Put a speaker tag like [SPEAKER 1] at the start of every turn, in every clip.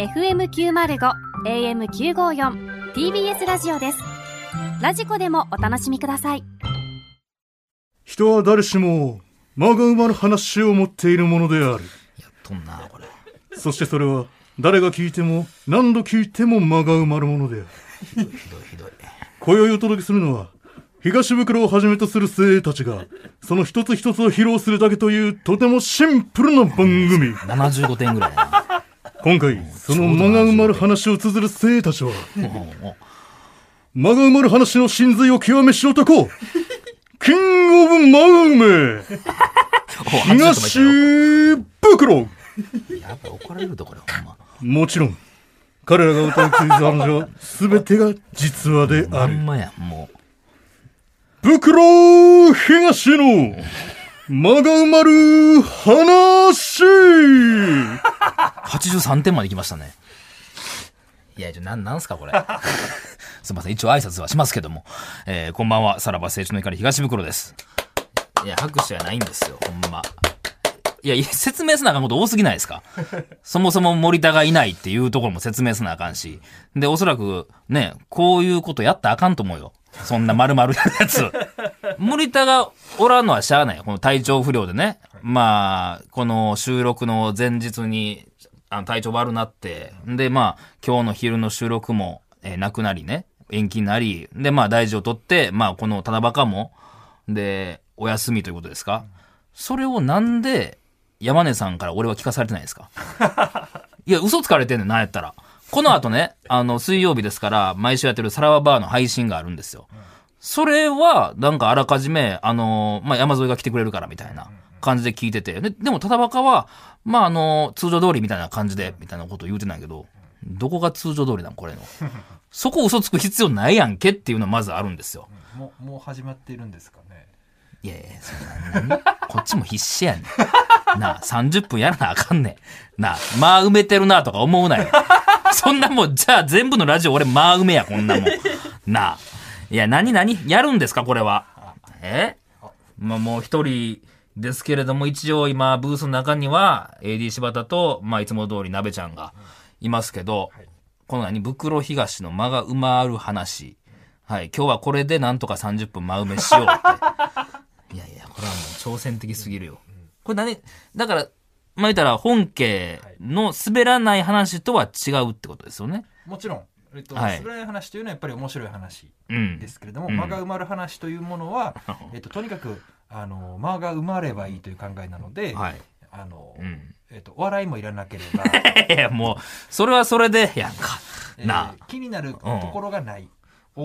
[SPEAKER 1] FM905 AM954 TBS ラジオです。ラジコでもお楽しみください。
[SPEAKER 2] 人は誰しも間が埋まる話を持っているものである。
[SPEAKER 3] やっとんなこれ。
[SPEAKER 2] そしてそれは誰が聞いても何度聞いても間が埋まるものである。
[SPEAKER 3] ひどいひどい
[SPEAKER 2] 今宵お届けするのは東袋をはじめとする精鋭たちがその一つ一つを披露するだけというとてもシンプルな番組。
[SPEAKER 3] 75点ぐらいやな
[SPEAKER 2] 今回その間が埋まる話を綴る精鋭たちは 間が埋まる話の真髄を極めし男 キングオブマウメ東袋。
[SPEAKER 3] やばい怒られるとこれほんま。
[SPEAKER 2] もちろん彼らが歌うクイズ話は全てが実話である。
[SPEAKER 3] まんまやんもう。
[SPEAKER 2] 袋東の間が埋まる話。
[SPEAKER 3] 83点まで来ましたね。いやじゃなんなんすかこれ。すいません一応挨拶はしますけども、えーこんばんはさらば青春の怒り東袋です。いや拍手はないんですよほんま。いやいや説明せなあかんこと多すぎないですか？そもそも森田がいないっていうところも説明せなあかんし。で、おそらくね、こういうことやったらあかんと思うよ。そんな丸々やるやつ。森田がおらんのはしゃあないよ。この体調不良でね。まあ、この収録の前日に、あの体調悪なって、で、まあ、今日の昼の収録も、えーなくなりね、延期になり、で、まあ、大事を取って、まあ、このただバカも、で、お休みということですか。それをなんで、山根さんから俺は聞かされてないんですか？いや、嘘つかれてんねん、なんやったら。この後ね、あの、水曜日ですから、毎週やってるサラババーの配信があるんですよ。それは、なんかあらかじめ、あの、まあ、山添が来てくれるからみたいな感じで聞いてて。ででも、ただバカは、まあ、あの、通常通りみたいな感じで、みたいなこと言うてないけど、どこが通常通りなんこれの？そこ嘘つく必要ないやんけっていうのはまずあるんですよ。
[SPEAKER 4] もうもう始まっているんですかね？
[SPEAKER 3] いやいや、そんな何こっちも必死やねん。なあ、30分やらなあかんねん。なあ、まあ埋めてるなとか思うなよ。そんなもん、じゃあ全部のラジオ俺まあ埋めや、こんなもん。なあ。いや、何何？やるんですか、これは？え？まあもう一人ですけれども、一応今、ブースの中には、AD 柴田と、まあいつも通り鍋ちゃんがいますけど、この何、袋東の間が埋まる話。はい、今日はこれでなんとか30分真埋めしようって。いやいや、これはもう挑戦的すぎるよ。これ何？だから、まあ言ったら本家の滑らない話とは違うってことですよね。
[SPEAKER 4] もちろん、えっと、
[SPEAKER 3] はい
[SPEAKER 4] 滑らない話というのはやっぱり面白い話
[SPEAKER 3] うん。
[SPEAKER 4] ですけれども、
[SPEAKER 3] うん
[SPEAKER 4] 間が埋まる話というものは、えっと、とにかくあの間が埋まればいいという考えなので、
[SPEAKER 3] はい。
[SPEAKER 4] あの
[SPEAKER 3] うん。
[SPEAKER 4] えっと、笑いもいらなければ、
[SPEAKER 3] もう、それはそれで、やんか。
[SPEAKER 4] えー
[SPEAKER 3] なあ。
[SPEAKER 4] 気になるところがない、大
[SPEAKER 3] あ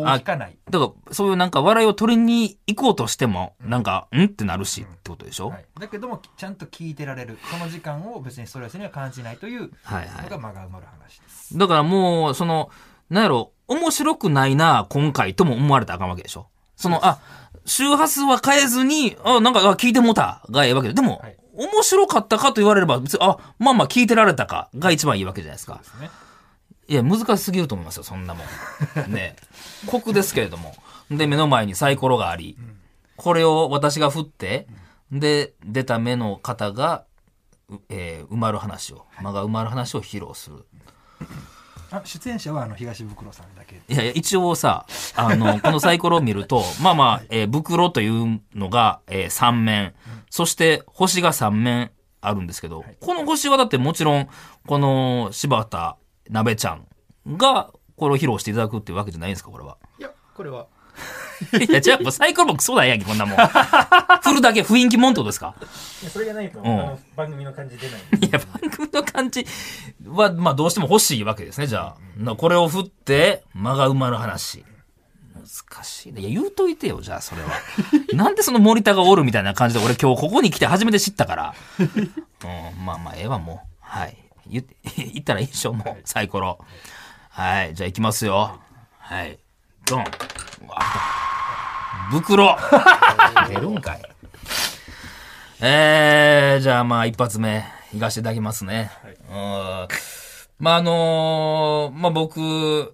[SPEAKER 4] きかない、
[SPEAKER 3] だから、そういうなんか笑いを取りに行こうとしても、なんか、んってなるし、ってことでしょ？
[SPEAKER 4] はい、だけどもちゃんと聞いてられる。その時間を別にストレスには感じないという
[SPEAKER 3] はいはい。
[SPEAKER 4] のが間が埋まる話です、
[SPEAKER 3] だからもう、その、なんやろ、面白くないな、今回とも思われたらあかんわけでしょ？その、あ、周波数は変えずに、あ、なんか、あ聞いてもうたがええわけで。でも、
[SPEAKER 4] はい。
[SPEAKER 3] 面白かったかと言われれば、別に、あ、まあまあ聞いてられたかが一番いいわけじゃないですか。
[SPEAKER 4] で。すね
[SPEAKER 3] いや、難しすぎると思いますよ、そんなもん。ね。え酷ですけれども。で、目の前にサイコロがあり、これを私が振って、で、出た目の方が、うえー埋まる話を、間が埋まる話を披露する。
[SPEAKER 4] あ出演者はあの東袋さんだけ。
[SPEAKER 3] いやいや、一応さ、あの、このサイコロを見ると、まあまあ、えー袋というのが、え3面、そして星が3面あるんですけど、この星はだってもちろん、この柴田鍋ちゃんが、これを披露していただくっていうわけじゃないんですか、これは。
[SPEAKER 4] いやこれは
[SPEAKER 3] いや、じゃあサイコロもクソだやんけ、こんなもん。振るだけ雰囲気もんってことですか？
[SPEAKER 5] いやそれがないと、
[SPEAKER 3] ん
[SPEAKER 5] あの番組の感じ出ない
[SPEAKER 3] いや、番組の感じは、まあどうしても欲しいわけですね、じゃあ。なこれを振って、間が埋まる話。難しいね。いや、言うといてよ、じゃあ、それは。なんでその森田がおるみたいな感じで、俺今日ここに来て初めて知ったから。うん、まあまあ、ええわ、もう。はい。言って、言ったらいいでしょ、もう、サイコロ。はい、じゃあ行きますよ。はい。ドン。袋 出るんかい。えー、じゃあまあ一発目、行かせていただきますね。うんまああのーまあ僕、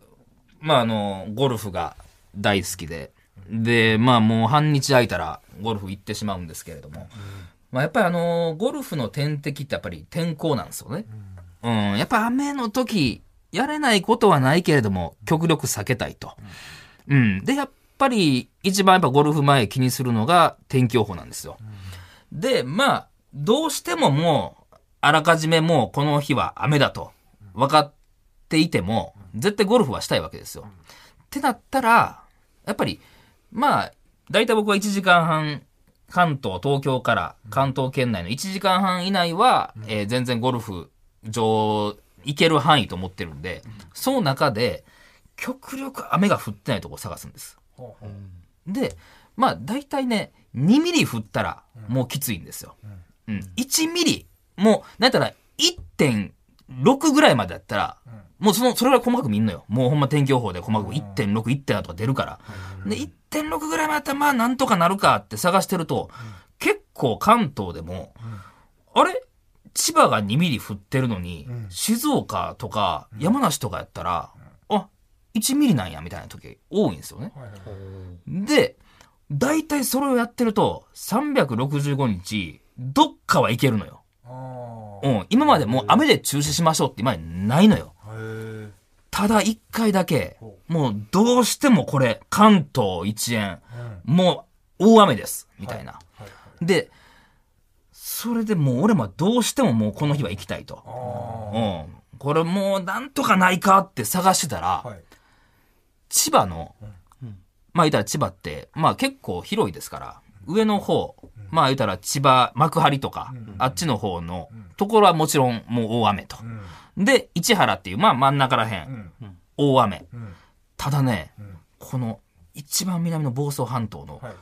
[SPEAKER 3] まああの、ゴルフが大好きで、で、まあもう半日空いたらゴルフ行ってしまうんですけれども、まあやっぱりあのーゴルフの天敵ってやっぱり天候なんですよね。うん、やっぱ雨の時、やれないことはないけれども、極力避けたいと。うん。で、やっぱり、一番やっぱゴルフ前気にするのが天気予報なんですよ。で、まあ、どうしてももう、あらかじめもうこの日は雨だと、分かっていても、絶対ゴルフはしたいわけですよ。ってなったら、やっぱり、まあ、大体僕は1時間半、関東、東京から関東圏内の1時間半以内は、えー全然ゴルフ場行ける範囲と思ってるんで、その中で、極力雨が降ってないところを探すんです。で、まあ大体ね、2ミリ降ったらもうきついんですよ。うん。1ミリ、もう、なんやったら1.6ぐらいまでだったら、もうその、それぐらい細かく見んのよ。もうほんま天気予報で細かく1.6、1.7とか出るから。で、1.6ぐらいまでだったらまあなんとかなるかって探してると、結構関東でも、あれ？千葉が2ミリ降ってるのに、静岡とか山梨とかやったら、あ、1ミリなんやみたいな時多いんですよね。で、大体それをやってると、365日、どっかはいけるのよ。うん。今までもう雨で中止しましょうって今ないのよ。ただ一回だけ、もうどうしてもこれ、関東一円、もう大雨です、みたいな。で、それでもう俺もどうしてももうこの日は行きたいと。うん。これもうなんとかないかって探してたら、
[SPEAKER 4] はい
[SPEAKER 3] 千葉の、まあ言ったら千葉って、まあ結構広いですから、上の方、まあ言ったら千葉、幕張とか、あっちの方のところはもちろんもう大雨と。で、市原っていう、まあ真ん中らへん、大雨。ただね、この一番南の房総半島の
[SPEAKER 4] はい。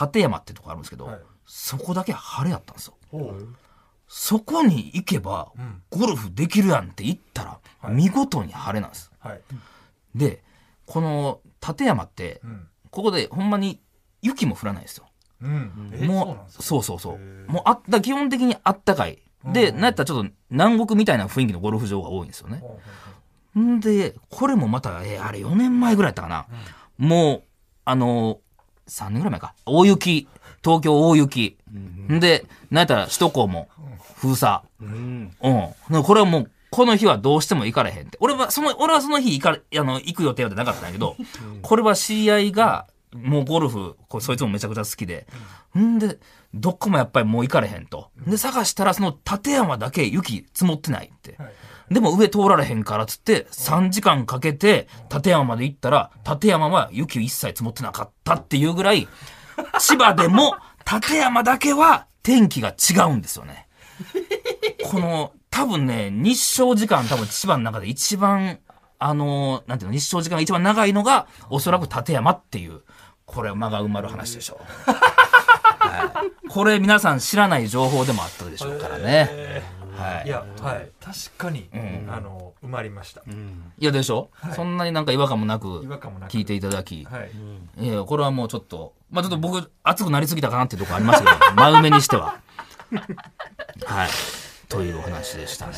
[SPEAKER 3] 立山ってとこあるんですけど、
[SPEAKER 4] はい。
[SPEAKER 3] そこだけ晴れやったんですよ。
[SPEAKER 4] ほ
[SPEAKER 3] そこに行けば、ゴルフできるやんって言ったら、見事に晴れなんです。
[SPEAKER 4] はい。
[SPEAKER 3] で、この立山って、
[SPEAKER 4] ん。
[SPEAKER 3] ここでほんまに雪も降らないですよ。
[SPEAKER 4] うんえそう
[SPEAKER 3] もう、そうそうそう。もうあった、基本的にあったかい。で、なんやったらちょっと南国みたいな雰囲気のゴルフ場が多いんですよね。んで、これもまた、えーあれ4年前ぐらいやったかな。もう、あのー、3年ぐらい前か。大雪、東京大雪。んで、なんやったら首都高も封鎖。うん。でこれはもう、この日はどうしても行かれへんって。俺はその、俺はその日行かれ、あの、行く予定はなかったんやけど、これは知り合いが、もうゴルフ、そいつもめちゃくちゃ好きで。んで、どこもやっぱりもう行かれへんと。で、探したらその立山だけ雪積もってないって。でも上通られへんからっつって、3時間かけて立山まで行ったら、立山は雪一切積もってなかったっていうぐらい、千葉でも立山だけは天気が違うんですよね。この、多分ね、日照時間多分千葉の中で一番、あのなんていうの、日照時間が一番長いのが、おそらく立山っていう、これ間が埋まる話でしょう。はい、これ皆さん知らない情報でもあったでしょうからね。はい。
[SPEAKER 4] いやはい。確かにあの埋まりました。
[SPEAKER 3] いやでしょ、そんなになんか違和感もなく聞いていただき、
[SPEAKER 4] はい。
[SPEAKER 3] いやこれはもうちょっと、まあちょっと僕、熱くなりすぎたかなっていうところありますけど、真埋めにしては。はい。というお話でしたね。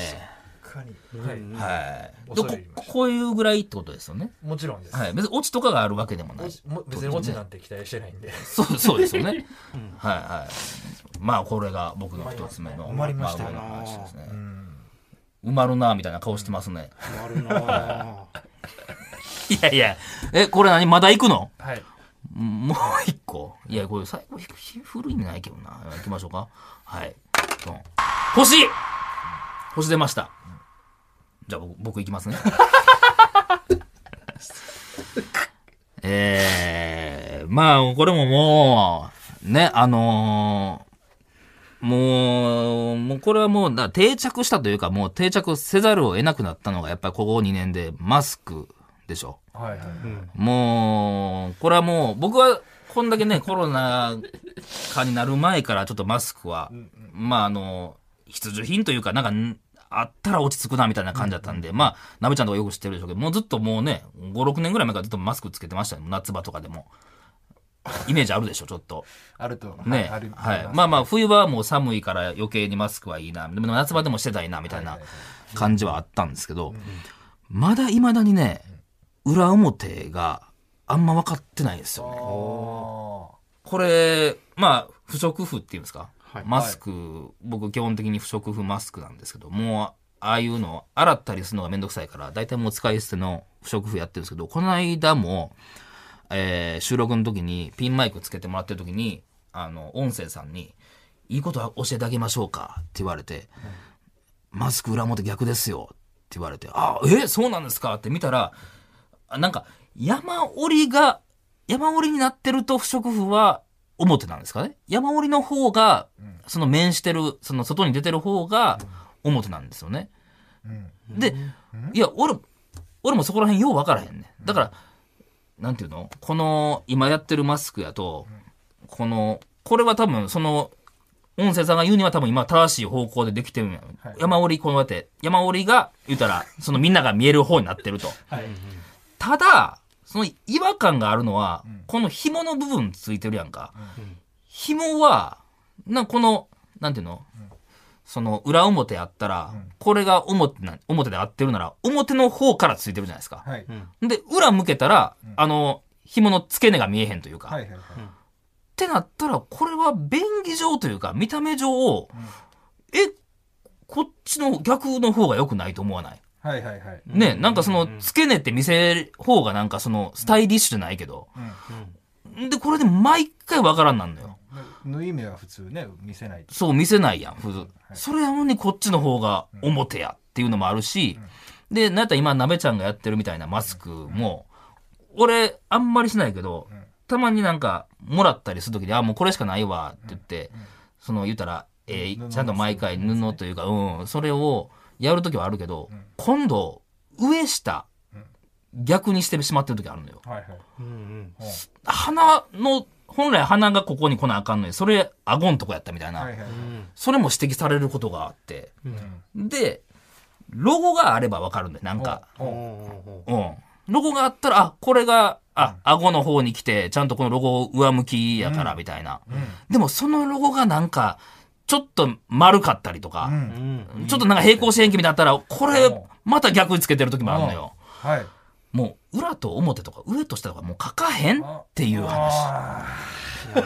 [SPEAKER 4] 確かにはい
[SPEAKER 3] はい。でここういうぐらいってことですよね？
[SPEAKER 4] もちろんです
[SPEAKER 3] はい。別にオチとかがあるわけでもない。
[SPEAKER 4] 別にオチなんて期待してないんで
[SPEAKER 3] そう、そうですよね。はいはい。まあこれが僕の一つ目の。
[SPEAKER 4] 埋まりましたよ
[SPEAKER 3] あの話ですね
[SPEAKER 4] う。ん
[SPEAKER 3] 埋まるなみたいな顔してますね。
[SPEAKER 2] あるなぁ
[SPEAKER 3] いやいや、え、これ何？まだ行くの？
[SPEAKER 4] はい
[SPEAKER 3] もう一個？いや、これ最後、ひひ古い意味ないけどな。行きましょうか。はい。ドン星星出ました。じゃあ僕、僕行きますね。えー、まあ、これももう、ね、あのーもう、もうこれはもう、だ定着したというか、もう定着せざるを得なくなったのが、やっぱりここ2年でマスクでしょ。
[SPEAKER 4] はいはい
[SPEAKER 3] もう、これはもう、僕は、こんだけね、コロナ禍になる前からちょっとマスクは、まああの、必需品というか、なんかん、あったら落ち着くなみたいな感じだったんで、まあ、なべちゃんとかよく知ってるでしょうけど、もうずっともうね、5、6年ぐらい前からずっとマスクつけてましたよ。夏場とかでも。イメージあるでしょ、ちょっと。
[SPEAKER 4] あると
[SPEAKER 3] ね。
[SPEAKER 4] ある
[SPEAKER 3] はい。まあまあ、冬場はもう寒いから余計にマスクはいいな。でも夏場でもしてたいな、みたいな感じはあったんですけど、まだ未だにね、裏表があんま分かってないんですよね。これ、まあ、不織布っていうんですか、マスク、僕基本的に不織布マスクなんですけど、もああいうの、洗ったりするのがめんどくさいから、大体もう使い捨ての不織布やってるんですけど、この間も、えー収録の時にピンマイクつけてもらってる時に、あの、音声さんに、いいこと教えてあげましょうかって言われて、マスク裏表逆ですよって言われて、あ、え、そうなんですか？って見たら、なんか、山折りが、山折りになってると不織布は表なんですかね？山折りの方が、その面してる、その外に出てる方が表なんですよね。で、いや、俺、俺もそこら辺よう分からへんね。だから、なんていうの？この、今やってるマスクやと、この、これは多分、その、音声さんが言うには多分今正しい方向でできてるんや。山折り、こうやって、山折りが、言うたら、そのみんなが見える方になってると。ただ、その違和感があるのは、この紐の部分ついてるやんか。紐は、な、この、なんていうの、その裏表やったら、これが表な、表で合ってるなら、表の方からついてるじゃないですか。
[SPEAKER 4] はい。
[SPEAKER 3] で、裏向けたら、あの、紐の付け根が見えへんというか。
[SPEAKER 4] はいはいはい。
[SPEAKER 3] ってなったら、これは便宜上というか、見た目上、え、こっちの逆の方が良くないと思わない？
[SPEAKER 4] はいはいはい。
[SPEAKER 3] ね、なんかその、付け根って見せる方がなんかその、スタイリッシュじゃないけど。で、これで毎回わからんなんのよ。
[SPEAKER 4] 縫い目は普通ね、見せないと。
[SPEAKER 3] そう見せないやん、普通。それやのにこっちの方が表やっていうのもあるし、で、なんやったら今、なべちゃんがやってるみたいなマスクも、俺、あんまりしないけど、たまになんか、もらったりするときに、あ、もうこれしかないわって言って、その、言ったら、えーちゃんと毎回布というか、うん、それをやるときはあるけど、今度、上下、逆にしてしまってるときあるのよ。
[SPEAKER 4] はいはい。
[SPEAKER 3] 鼻の、本来鼻がここに来なあかんのに、それ、顎んとこやったみたいな。
[SPEAKER 4] はいはい。
[SPEAKER 3] それも指摘されることがあって。で、ロゴがあればわかるんだよ、なんか。うん。ロゴがあったら、あ、これが、あ、顎の方に来て、ちゃんとこのロゴ上向きやから、みたいな。でも、そのロゴがなんか、ちょっと丸かったりとか、ちょっとなんか平行四辺形みたいになったら、これ、また逆につけてる時もあるのよ。
[SPEAKER 4] はい。
[SPEAKER 3] もう、裏と表とか、上と下とか、もう書かへんっていう話。
[SPEAKER 4] あ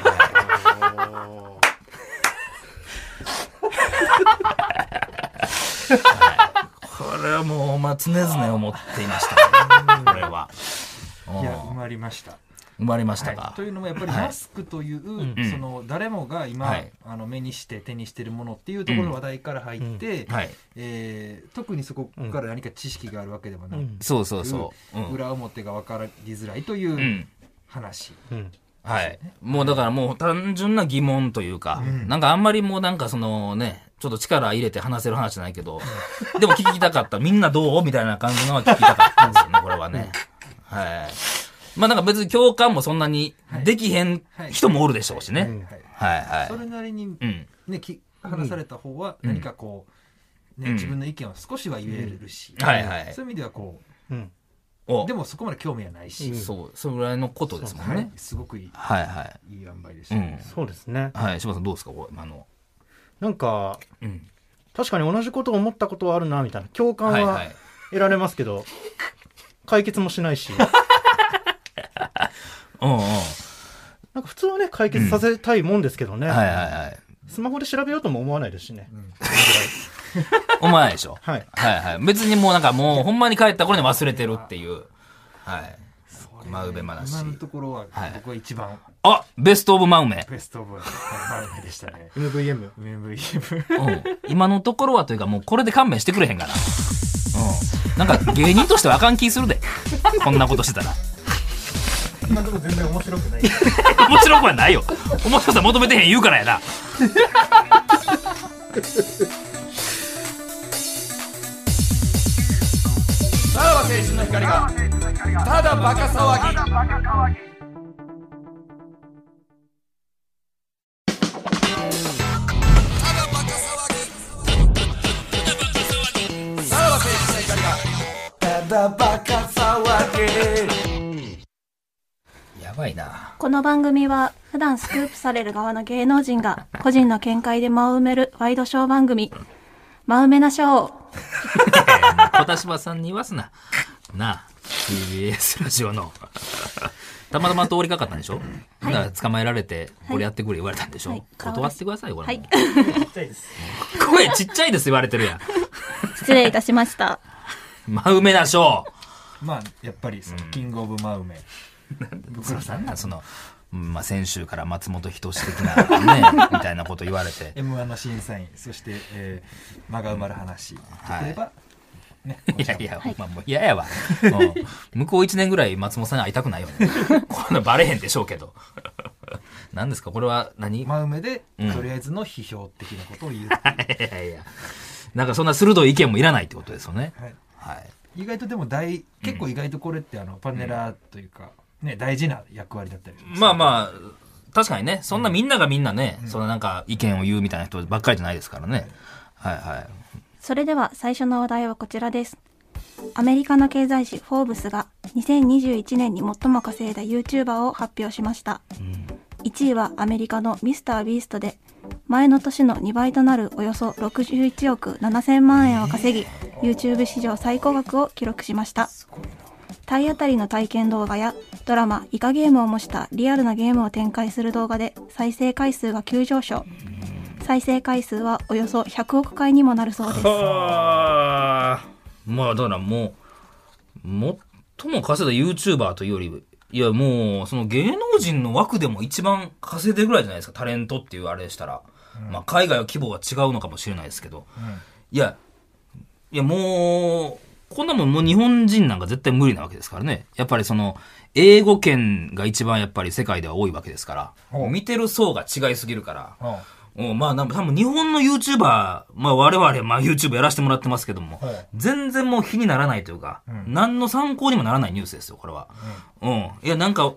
[SPEAKER 3] これはもう、まあ、常々思っていました、ね。これは。
[SPEAKER 4] ーいや、埋まりました。
[SPEAKER 3] 生まれました
[SPEAKER 4] はい
[SPEAKER 3] か。
[SPEAKER 4] というのもやっぱり
[SPEAKER 3] はい
[SPEAKER 4] マスクという、
[SPEAKER 3] ん
[SPEAKER 4] その誰もが今、
[SPEAKER 3] はい
[SPEAKER 4] あの目にして手にしてるものっていうところの話題から入って、
[SPEAKER 3] はい。
[SPEAKER 4] えー特にそこから何か知識があるわけでもなく、
[SPEAKER 3] そうそうそう。うん。
[SPEAKER 4] 裏表が分かりづらいといううん話、
[SPEAKER 3] はい。もうだからもう単純な疑問というか、なんかあんまりもうなんかそのね、ちょっと力入れて話せる話じゃないけど、でも聞きたかった。みんなどう？みたいな感じのは聞きたかったんですよね、これはね。はい。まあなんか別に共感もそんなにできへん人もおるでしょうしね。
[SPEAKER 4] はい
[SPEAKER 3] はいはい
[SPEAKER 4] そ。れなりに、
[SPEAKER 3] うん。
[SPEAKER 4] ね、き話された方は何かこう、ね
[SPEAKER 3] うん
[SPEAKER 4] 自分の意見を少しは言えるし、
[SPEAKER 3] はいはい
[SPEAKER 4] そういう意味ではこ
[SPEAKER 3] お
[SPEAKER 4] うでもそこまで興味はないし、
[SPEAKER 3] そう、それぐらいのことですもん
[SPEAKER 4] はい
[SPEAKER 3] ね。
[SPEAKER 4] すごくいい
[SPEAKER 3] はいはい。
[SPEAKER 4] いい塩梅でした、
[SPEAKER 3] うん。
[SPEAKER 2] そうですね。
[SPEAKER 3] はい、柴田さんどうですか？これ、あの。
[SPEAKER 2] なんか、
[SPEAKER 3] うん。
[SPEAKER 2] 確かに同じことを思ったことはあるな、みたいな。共感
[SPEAKER 3] は
[SPEAKER 2] 得られますけど、解決もしないし、
[SPEAKER 3] うんうん。
[SPEAKER 2] なんか普通はね、解決させたいもんですけどね。
[SPEAKER 3] はいはいはい。
[SPEAKER 2] スマホで調べようとも思わないですしね。
[SPEAKER 3] 思わないでしょ？
[SPEAKER 2] はい。
[SPEAKER 3] はいはい。別にもうなんかもうほんまに帰った頃に忘れてるっていう。はい。真梅話
[SPEAKER 4] 今。のところは
[SPEAKER 3] はい
[SPEAKER 4] 僕は一番
[SPEAKER 3] あベストオブ真梅。
[SPEAKER 4] ベストオブマルメでしたね
[SPEAKER 2] MVM。
[SPEAKER 4] MVM
[SPEAKER 3] うん。今のところはというかもうこれで勘弁してくれへんかな。うん。なんか芸人としてはあかん気するで。こんなことしてたら。
[SPEAKER 5] 今のところ全然面白くない。
[SPEAKER 3] 面白くはないよ。面白さ求めてへん言うからやな。
[SPEAKER 4] さらば青春の光がただバカ騒ぎ
[SPEAKER 3] やばいな。
[SPEAKER 6] この番組は普段スクープされる側の芸能人が個人の見解で間を埋めるワイドショー番組「真埋めなショー
[SPEAKER 3] 小田島さんに言わすな。なあ。TBS ラジオの。たまたま通りかかったんでしょ、だから捕まえられて、これやってくれ言われたんでしょ、
[SPEAKER 6] はい
[SPEAKER 3] 断ってくださいよ、これ。
[SPEAKER 6] はい
[SPEAKER 5] ちっちゃいです。
[SPEAKER 3] 声ちっちゃいです言われてるやん。
[SPEAKER 6] 失礼いたしました。
[SPEAKER 3] 真梅な賞
[SPEAKER 5] まあやっぱりそのキングオブ真梅
[SPEAKER 3] そのなんなんその、うんまあ、先週から松本人志的なねみたいなこと言われて
[SPEAKER 5] m 1の審査員そして、えー、間が埋まる話、
[SPEAKER 3] はい
[SPEAKER 5] できればね
[SPEAKER 3] いやいや、まあもう嫌やわ。うん向こう1年ぐらい松本さんに会いたくないよね。こんなバレへんでしょうけど。何ですか？これは何、
[SPEAKER 5] 真梅で、
[SPEAKER 3] うん
[SPEAKER 5] とりあえずの批評的なことを言う、
[SPEAKER 3] いやいや。なんかそんな鋭い意見もいらないってことですよね。
[SPEAKER 5] はい、
[SPEAKER 3] はい。
[SPEAKER 5] 意外とでも大結構意外とこれってあのパネラーというか、ね大事な役割だったりします
[SPEAKER 3] まあまあ、確かにね、そんなみんながみんなね、そのなんか意見を言うみたいな人ばっかりじゃないですからね。はいはい。
[SPEAKER 6] それでは最初の話題はこちらです。アメリカの経済誌フォーブスが2021年に最も稼いだ YouTuber を発表しました。1位はアメリカのミスタービーストで、前の年の2倍となるおよそ61億7000万円を稼ぎ、YouTube 史上最高額を記録しました。体当たりの体験動画やドラマ、イカゲームを模したリアルなゲームを展開する動画で再生回数が急上昇。再生回数はおよそ100億回にもなるそうです。
[SPEAKER 3] はあ。まあだからもう、最も稼いだ YouTuber というより、いやもう、その芸能人の枠でも一番稼いでるぐらいじゃないですか、タレントっていうあれでしたら。まあ海外は規模が違うのかもしれないですけど。いや、いやもう、こんなもんもう日本人なんか絶対無理なわけですからね。やっぱりその、英語圏が一番やっぱり世界では多いわけですから。見てる層が違いすぎるから。
[SPEAKER 5] うん
[SPEAKER 3] うん、まあ、なんか多分日本の YouTuber、まあ我々、まあ YouTube やらせてもらってますけども、
[SPEAKER 5] はい
[SPEAKER 3] 全然もう比にならないというか、何の参考にもならないニュースですよ、これは。うん。いや、なんか、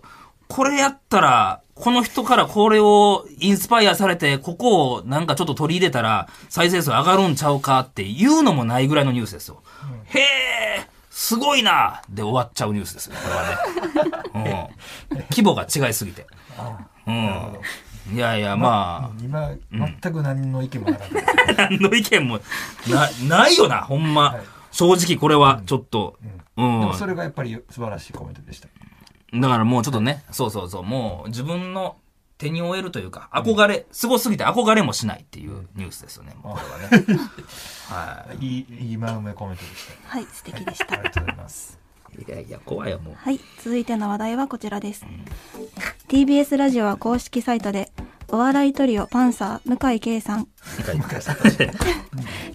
[SPEAKER 3] これやったら、この人からこれをインスパイアされて、ここをなんかちょっと取り入れたら、再生数上がるんちゃうかっていうのもないぐらいのニュースですよ。へえ、すごいなで終わっちゃうニュースですよ、これはね。うん。規模が違いすぎて。うん。いやいや、まあ、
[SPEAKER 5] 今全く何の意見もなかった、
[SPEAKER 3] 何の意見もな、ないよな、ほんま。
[SPEAKER 5] はい
[SPEAKER 3] 正直これはちょっと、うん。
[SPEAKER 5] でもそれがやっぱり素晴らしいコメントでした
[SPEAKER 3] だからもうちょっとね、そうそうそう、もう自分の手に負えるというか、憧れ、すごすぎて憧れもしないっていうニュースですよね、もうこれはね。はい
[SPEAKER 5] いいいい真梅コメントでし
[SPEAKER 6] はい、素敵でした
[SPEAKER 5] たあ。りがとうございます
[SPEAKER 3] い。いやいや、怖いよ、もう。
[SPEAKER 6] はい、続いての話題はこちらです。TBS ラジオは公式サイトで、お笑いトリオパンサー向井圭さん、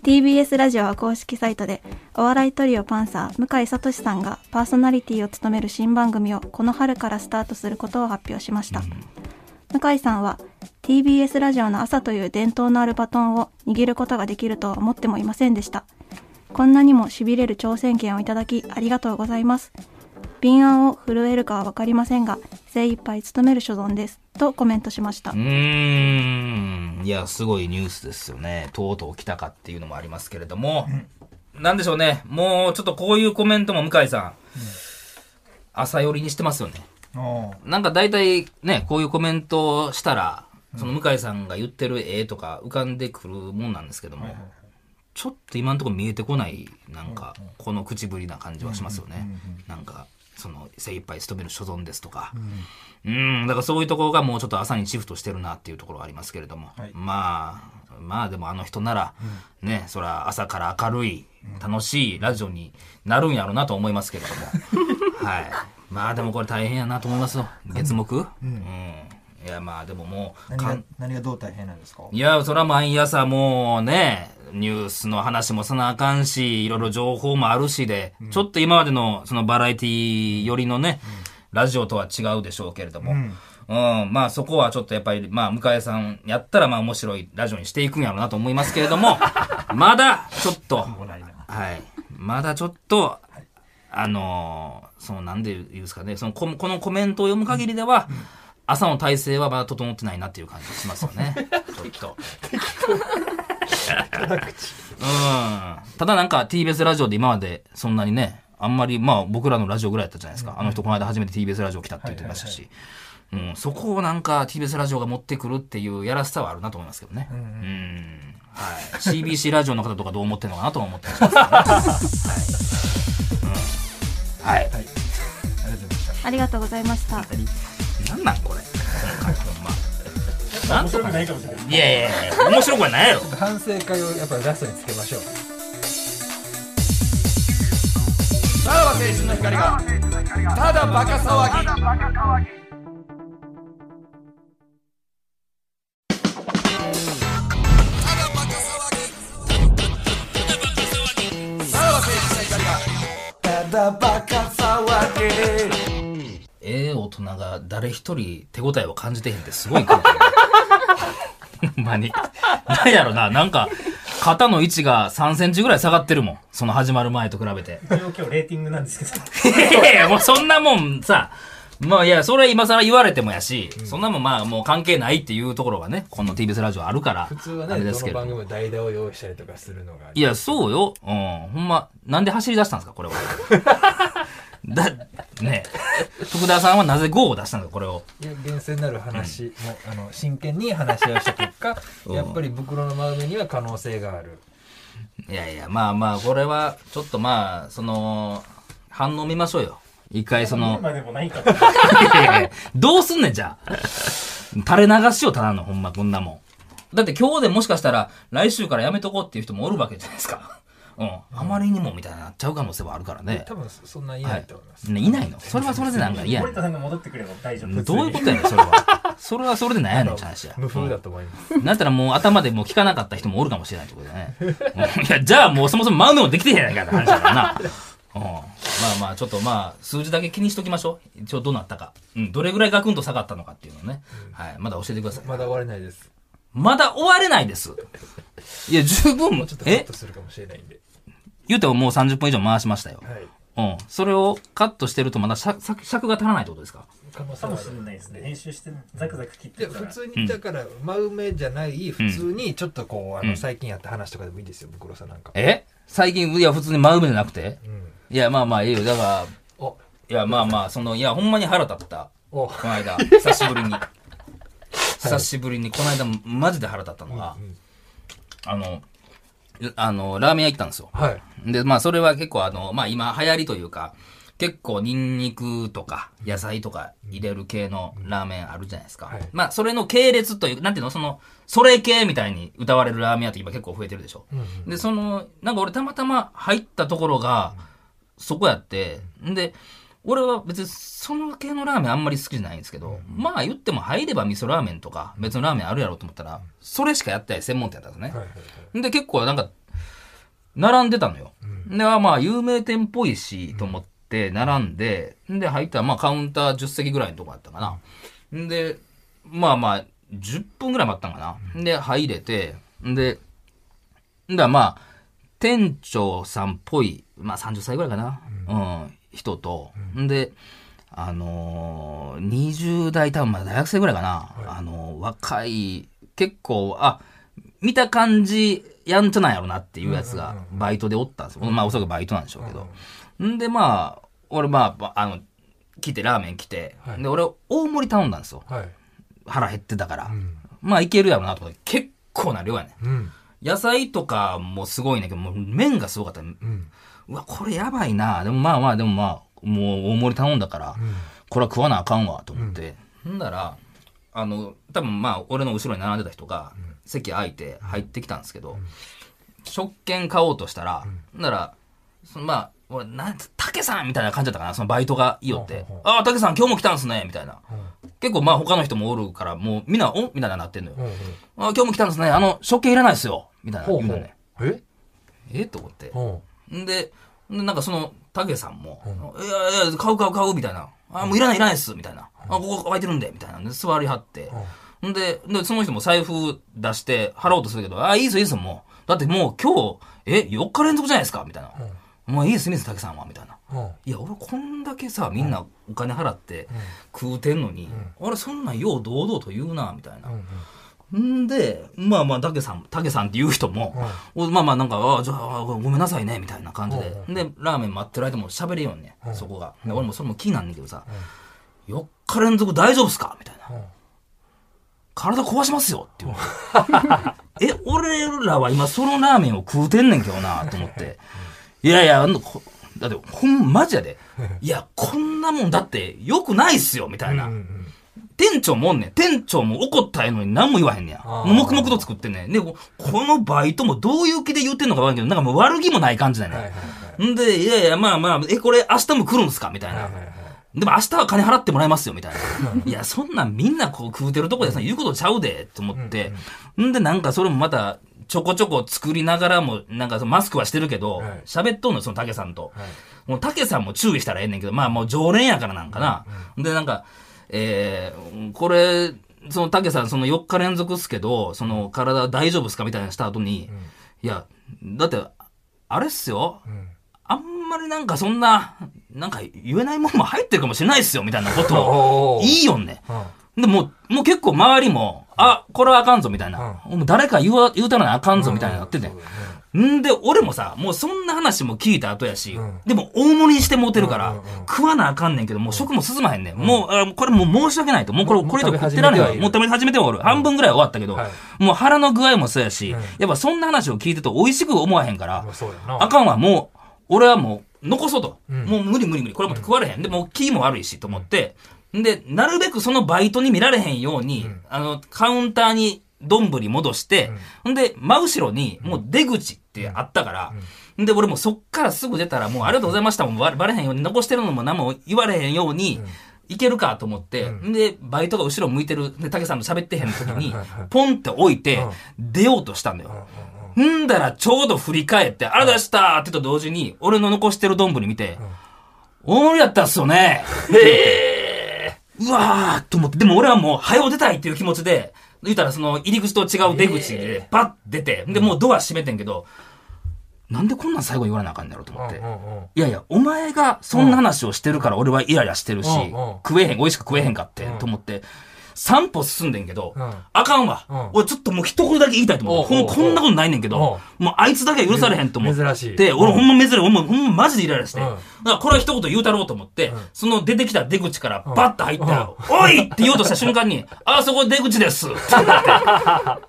[SPEAKER 6] TBS ラジオは公式サイトで、お笑いトリオパンサー向井聡さんがパーソナリティを務める新番組をこの春からスタートすることを発表しました。向井さんは TBS ラジオの朝という伝統のあるバトンを握ることができるとは思ってもいませんでした。こんなにも痺れる挑戦権をいただきありがとうございます。敏腕を震えるかはわかりませんが、精一杯務める所存です。とコメントしました
[SPEAKER 3] う。ーん。いや、すごいニュースですよね。とうとう来たかっていうのもありますけれども、なんでしょうね。もうちょっとこういうコメントも向井さん、朝寄りにしてますよね。なんか大体ね、こういうコメントをしたら、その向井さんが言ってる絵とか浮かんでくるもんなんですけども、ちょっと今のところ見えてこない、なんか、この口ぶりな感じはしますよね。なんか、その、精一杯務める所存ですとか。うん、だからそういうところがもうちょっと朝にシフトしてるなっていうところはありますけれども、
[SPEAKER 5] はい。
[SPEAKER 3] まあ、まあでもあの人なら、ね、そら朝から明るい、楽しいラジオになるんやろうなと思いますけれども。はい。まあでもこれ大変やなと思いますよ。月目？うん。いやまあでももう、
[SPEAKER 5] 何が何がどう大変なんですか？
[SPEAKER 3] いや、そら毎朝もうね、ニュースの話もさなあかんし、いろいろ情報もあるしで、ちょっと今までのそのバラエティ寄りのね、ラジオとは違うでしょうけれども、うん、まあそこはちょっとやっぱり、まあ向井さんやったらまあ面白いラジオにしていくんやろうなと思いますけれども、まだちょっと、はい。まだちょっと、あのーそのなんで言うんですかね、そのここのコメントを読む限りでは、朝の体制はまだ整ってないなっていう感じがしますよね。ちょっと。うん。ただなんか TBS ラジオで今までそんなにね、あんまりまあ僕らのラジオぐらいだったじゃないですか。あの人この間初めて TBS ラジオ来たって言ってましたし。うん、そこをなんか TBS ラジオが持ってくるっていうやらしさはあるなと思いますけどね。うん。はい。CBC ラジオの方とかどう思ってるのかなとは思ってますけどね。はい。はい、
[SPEAKER 5] ありがとうございました
[SPEAKER 6] ありがとうございました
[SPEAKER 3] 何なんこれなんとか
[SPEAKER 5] ないかもしれない。
[SPEAKER 3] いやいやいや、面白くはないやろ。
[SPEAKER 5] 反省会をやっぱラストにつけましょう。
[SPEAKER 4] さら青春の光が。ただバカ騒ぎ。
[SPEAKER 3] 騒ぎええ大人が誰一人手応えを感じてへんってすごい空気やほんまに。なんやろな、なんか、肩の位置が3センチぐらい下がってるもん。その始まる前と比べて。
[SPEAKER 7] 今日レーティングなんですけど。
[SPEAKER 3] いやいや、もうそんなもんさ、まあいや、それ今更言われてもやし、そんなもんまあもう関係ないっていうところがね、この TBS ラジオあるから、
[SPEAKER 5] 普通はね、
[SPEAKER 3] あれで
[SPEAKER 5] どの番
[SPEAKER 3] すけど。
[SPEAKER 5] 組も代打を用意したりとかするのが。
[SPEAKER 3] いや、そうよ。うん。ほんま、なんで走り出したんですか、これは。だ、ね福田さんはなぜ GO を出したんですか、これを。
[SPEAKER 5] いや厳正なる話も、あの真剣に話し合いをした結果、
[SPEAKER 3] うん
[SPEAKER 5] やっぱり袋の真上には可能性がある。
[SPEAKER 3] いやいや、まあまあ、これは、ちょっとまあ、その、反応見ましょうよ。一回その、
[SPEAKER 7] 今でもないかと。
[SPEAKER 3] いやいやいやどうすんねん、じゃあ。垂れ流しよ、ただの、ほんま、こんなもん。だって今日でもしかしたら、来週からやめとこうっていう人もおるわけじゃないですか。うん。あまりにもみたいになっちゃう可能性はあるからね。
[SPEAKER 5] 多分そんないないと思います。
[SPEAKER 3] ねいないのそれはそれでなんか嫌や
[SPEAKER 7] 森田さんが戻ってくれば大丈夫
[SPEAKER 3] ねどういうことやねん、それは。それはそれでなんやねんって話や。
[SPEAKER 5] 無風だと思います。
[SPEAKER 3] なんたらもう頭でもう聞かなかった人もおるかもしれないってことだね。うんいや、じゃあもうそもそも真上もできてへんやないかって話だからな。うん、まあまあ、ちょっとまあ、数字だけ気にしときましょう。一応どうなったか。うん、どれぐらいガクンと下がったのかっていうのをね。はい、まだ教えてください。
[SPEAKER 5] まだ終われないです。
[SPEAKER 3] まだ終われないです。いや、十分
[SPEAKER 5] もうちょっとカッ
[SPEAKER 3] え
[SPEAKER 5] トするかもしれないんで。
[SPEAKER 3] 言うてももう30分以上回しましたよ。
[SPEAKER 5] はい。
[SPEAKER 3] うん。それをカットしてるとまだ尺尺尺が足らないってことですか？
[SPEAKER 5] 可能性
[SPEAKER 7] かもし。れないですね。編集してザクザク切っ
[SPEAKER 5] いや
[SPEAKER 7] て。
[SPEAKER 5] 普通に、だから、真埋めじゃない、普通に、ちょっとこう、あ
[SPEAKER 3] うん
[SPEAKER 5] の、最近やった話とかでもいいですよ、ブクロさんなんか。
[SPEAKER 3] え？最近、いや、普通に真梅じゃなくて？
[SPEAKER 5] うん。
[SPEAKER 3] いや、まあまあ、いいよ。だから、
[SPEAKER 5] お、
[SPEAKER 3] いや、まあまあ、その、いや、ほんまに腹立った。
[SPEAKER 5] お、
[SPEAKER 3] この間、久しぶりに。久しぶりに、この間、マジで腹立ったのが、あの、あの、ラーメン屋行ったんですよ。
[SPEAKER 5] はい。
[SPEAKER 3] で、まあ、それは結構あの、まあ今流行りというか、結構ニンニクとか野菜とか入れる系のラーメンあるじゃないですか。
[SPEAKER 5] はい
[SPEAKER 3] まあ、それの系列という、なんていうの、その、それ系みたいに歌われるラーメン屋って今結構増えてるでしょ。で、その、なんか俺たまたま入ったところが、そこやって、んで、俺は別にその系のラーメンあんまり好きじゃないんですけど、まあ言っても入れば味噌ラーメンとか別のラーメンあるやろうと思ったら、それしかやってない専門店だったんですね。で、結構なんか、並んでたのよ。で、あまあ、有名店っぽいし、と思って、並んで、で、入ったら、まあ、カウンター10席ぐらいのとこだったかな。んで、まあまあ、10分ぐらい待ったんかな。で、入れて、んで、んだまあ、店長さんっぽい、まあ30歳ぐらいかな。うん、人と、んで、あのー、20代多分まだ大学生ぐらいかな。あのー若い、結構、あ、見た感じ、やんちゃなんやろなっていうやつが、バイトでおったんですよ。まあ、おそらくバイトなんでしょうけど。んで、まあ、俺、まあ、あの、来て、ラーメン来て、で、俺、大盛り頼んだんですよ。
[SPEAKER 5] はい。
[SPEAKER 3] 腹減ってたから。
[SPEAKER 5] ん
[SPEAKER 3] まあ、いけるやろなと思って、結構な量やねん。
[SPEAKER 5] うん。
[SPEAKER 3] 野菜とかもすごいねんけど、もう麺がすごかった。うわ、これやばいな。でもまあまあ、でもまあ、もう大盛り頼んだから、これは食わなあかんわ、と思って。んだら、あの、多分まあ、俺の後ろに並んでた人が、席空いて入ってきたんですけど、食券買おうとしたら、んなら、そのまあ、俺、なんて、竹さんみたいな感じだったかな、そのバイトがいいよって。ああ、竹さん今日も来たんすね、みたいな。結構まあ他の人もおるから、もうみんな、おみたいななってんのよ。ああ、今日も来たんですね。あの、食券いらないですよ。みたいな。
[SPEAKER 5] ほうほう。え？
[SPEAKER 3] え？と思って。
[SPEAKER 5] ほ
[SPEAKER 3] んで、なんかその、竹さんも、いやいや、買う買う買う、みたいな。あ、もういらないいらないっす、みたいな。あ、ここ空いてるんで、みたいな。で、座りはって。んで、で、その人も財布出して払おうとするけど、あ、いいですよ、いいですよ、もう。だってもう今日、え、4日連続じゃないですか、みたいな。もういいです、いいです、竹さんは、みたいな。
[SPEAKER 5] う。うん。
[SPEAKER 3] いや、俺こんだけさ、みんなお金払って食うてんのに、俺そんなんよう堂々と言うな、みたいな。んで、まあまあ、竹さん、竹さんっていう人も、おまあまあなんか、ああ、じゃあ、ごめんなさいね、みたいな感じで。で、ラーメン待ってる間も喋れよんねん、そこが。で俺もそれも気になんねんけどさ、4日連続大丈夫っすか？みたいな。体壊しますよっていう。え、俺らは今そのラーメンを食うてんねんけどな、と思って。いやいや、あの、こだって、ほん、マジやで。いや、こんなもんだって良くないっすよ、みたいな。店長もおんねん。店長も怒ったやのに何も言わへんねや。黙々と作ってんねん。で、ここのバイトもどういう気で言ってんのかわかんないけど、なんかもう悪気もない感じだね。
[SPEAKER 5] はいはいはい。
[SPEAKER 3] んで、いやいや、まあまあ、え、これ明日も来るんすか？みたいな。でも明日は金払ってもらいますよ、みたいな。いや、そんなんみんなこう食うてるとこでさ、言うことちゃうで、と思って。んで、なんかそれもまた、ちょこちょこ作りながらも、なんかそのマスクはしてるけど
[SPEAKER 5] はい、
[SPEAKER 3] 喋、っとんのよ、その竹さんと。もう竹さんも注意したらええねんけど、まあもう常連やからなんかな。で、なんか、えー、これ、その竹さん、その4日連続っすけど、その体大丈夫っすかみたいなした後に、いや、だって、あれっすよ。あんまりなんかそんな、なんか言えないもんも入ってるかもしれないっすよ、みたいなことを
[SPEAKER 5] おー
[SPEAKER 3] 言いよんね。で、もう、もう結構周りも、あ、これはあかんぞ、みたいな。もう誰か言わ、言うたらなあかんぞ、みたいになってて。んで、俺もさ、もうそんな話も聞いた後やし、でも大盛りにしてもうてるから、食わなあかんねんけど、もう食も進まへんねん。もう、あこれもう申し訳ないと。もうこれ、
[SPEAKER 5] もう
[SPEAKER 3] これ以上食ってられへんわ。もう食べ始めてはおる。半分ぐらいは終わったけど、
[SPEAKER 5] はい
[SPEAKER 3] もう腹の具合もそうやし、やっぱそんな話を聞いてると美味しく思わへんから
[SPEAKER 5] まあ
[SPEAKER 3] かんわ、もう、俺はもう、残そうと。もう無理無理無理。これも食われへん。で、もう気も悪いし、と思って。で、なるべくそのバイトに見られへんように、あの、カウンターに丼戻して、ほんで、真後ろに、もう出口ってあったから、ん。で、俺もうそっからすぐ出たら、もうありがとうございましたもバレバレへんように、残してるのも何も言われへんように、いけるかと思って、ん。で、バイトが後ろ向いてる、で、竹さんと喋ってへん時に、ポンって置いて、出ようとしたんだよ。んだらちょうど振り返って、あらだしたってと同時に、俺の残してる丼見て、大盛りやったっすよね。へ ーうわーと思って、でも俺はもう、早う出たいっていう気持ちで、言ったらその入り口と違う出口で、バッ出て、で、もうドア閉めてんけど、なんでこんなん最後に言われなあかんねやろと思って。いやいや、お前がそんな話をしてるから俺はイライラしてるし食えへん、美味しく食えへんかって、と思って、3歩進んでんけど
[SPEAKER 5] うん、
[SPEAKER 3] あかんわ。
[SPEAKER 5] うん。
[SPEAKER 3] 俺ちょっともう一言だけ言いたいと思
[SPEAKER 5] う。
[SPEAKER 3] んこんなことないねんけど、もうあいつだけは許されへんと思って、
[SPEAKER 5] 珍しい。
[SPEAKER 3] 俺ほんま珍しい、俺もほんまマジでイライラして、
[SPEAKER 5] うん。
[SPEAKER 3] だからこれは一言言うたろうと思って、その出てきた出口からバッと入ったら、おいって言おうとした瞬間に、あそこ出口です。って言っ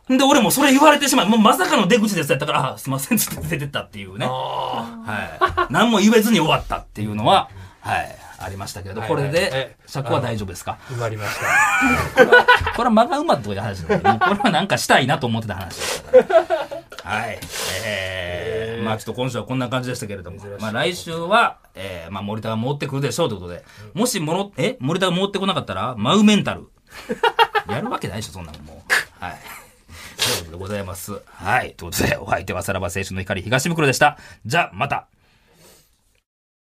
[SPEAKER 3] て。で、俺もそれ言われてしまう。もうまさかの出口ですやったから、あ、すいません。っつって出てったっていうね。はい。何も言えずに終わったっていうのは、はい、ありましたけど、
[SPEAKER 5] はい
[SPEAKER 3] これで
[SPEAKER 5] え、
[SPEAKER 3] 尺は大丈夫ですか？
[SPEAKER 5] 埋まりました。
[SPEAKER 3] これは間が埋まったという話だけど、もうこれはなんかしたいなと思ってた話ですから。はい。えー、まあちょっと今週はこんな感じでしたけれども、まあ来週は、えー、まあ森田が戻ってくるでしょうということで、もしもろ、え森田が戻ってこなかったら、マウメンタル。やるわけないでしょ、そんなのもう。はい。ということでございます。はい。ということで、お相手はさらば青春の光東袋でした。じゃあ、また。